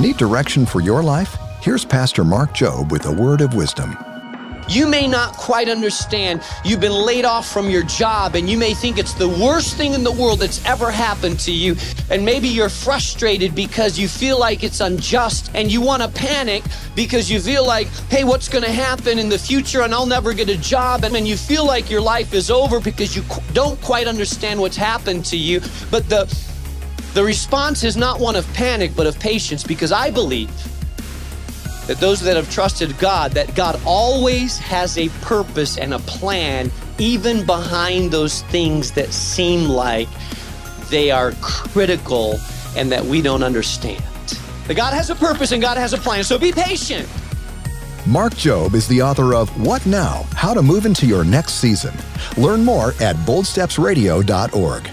Need direction for your life? Here's Pastor Mark Jobe with a word of wisdom. You may not quite understand. You've been laid off from your job and you may think it's the worst thing in the world that's ever happened to you. And maybe you're frustrated because you feel like it's unjust and you want to panic because you feel like, hey, what's going to happen in the future and I'll never get a job. And you feel like your life is over because you don't quite understand what's happened to you. But the, the response is not one of panic, but of patience because I believe that those that have trusted God, that God always has a purpose and a plan, even behind those things that seem like they are critical and that we don't understand. That God has a purpose and God has a plan, so be patient. Mark Jobe is the author of What Now? How to Move into Your Next Season. Learn more at boldstepsradio.org.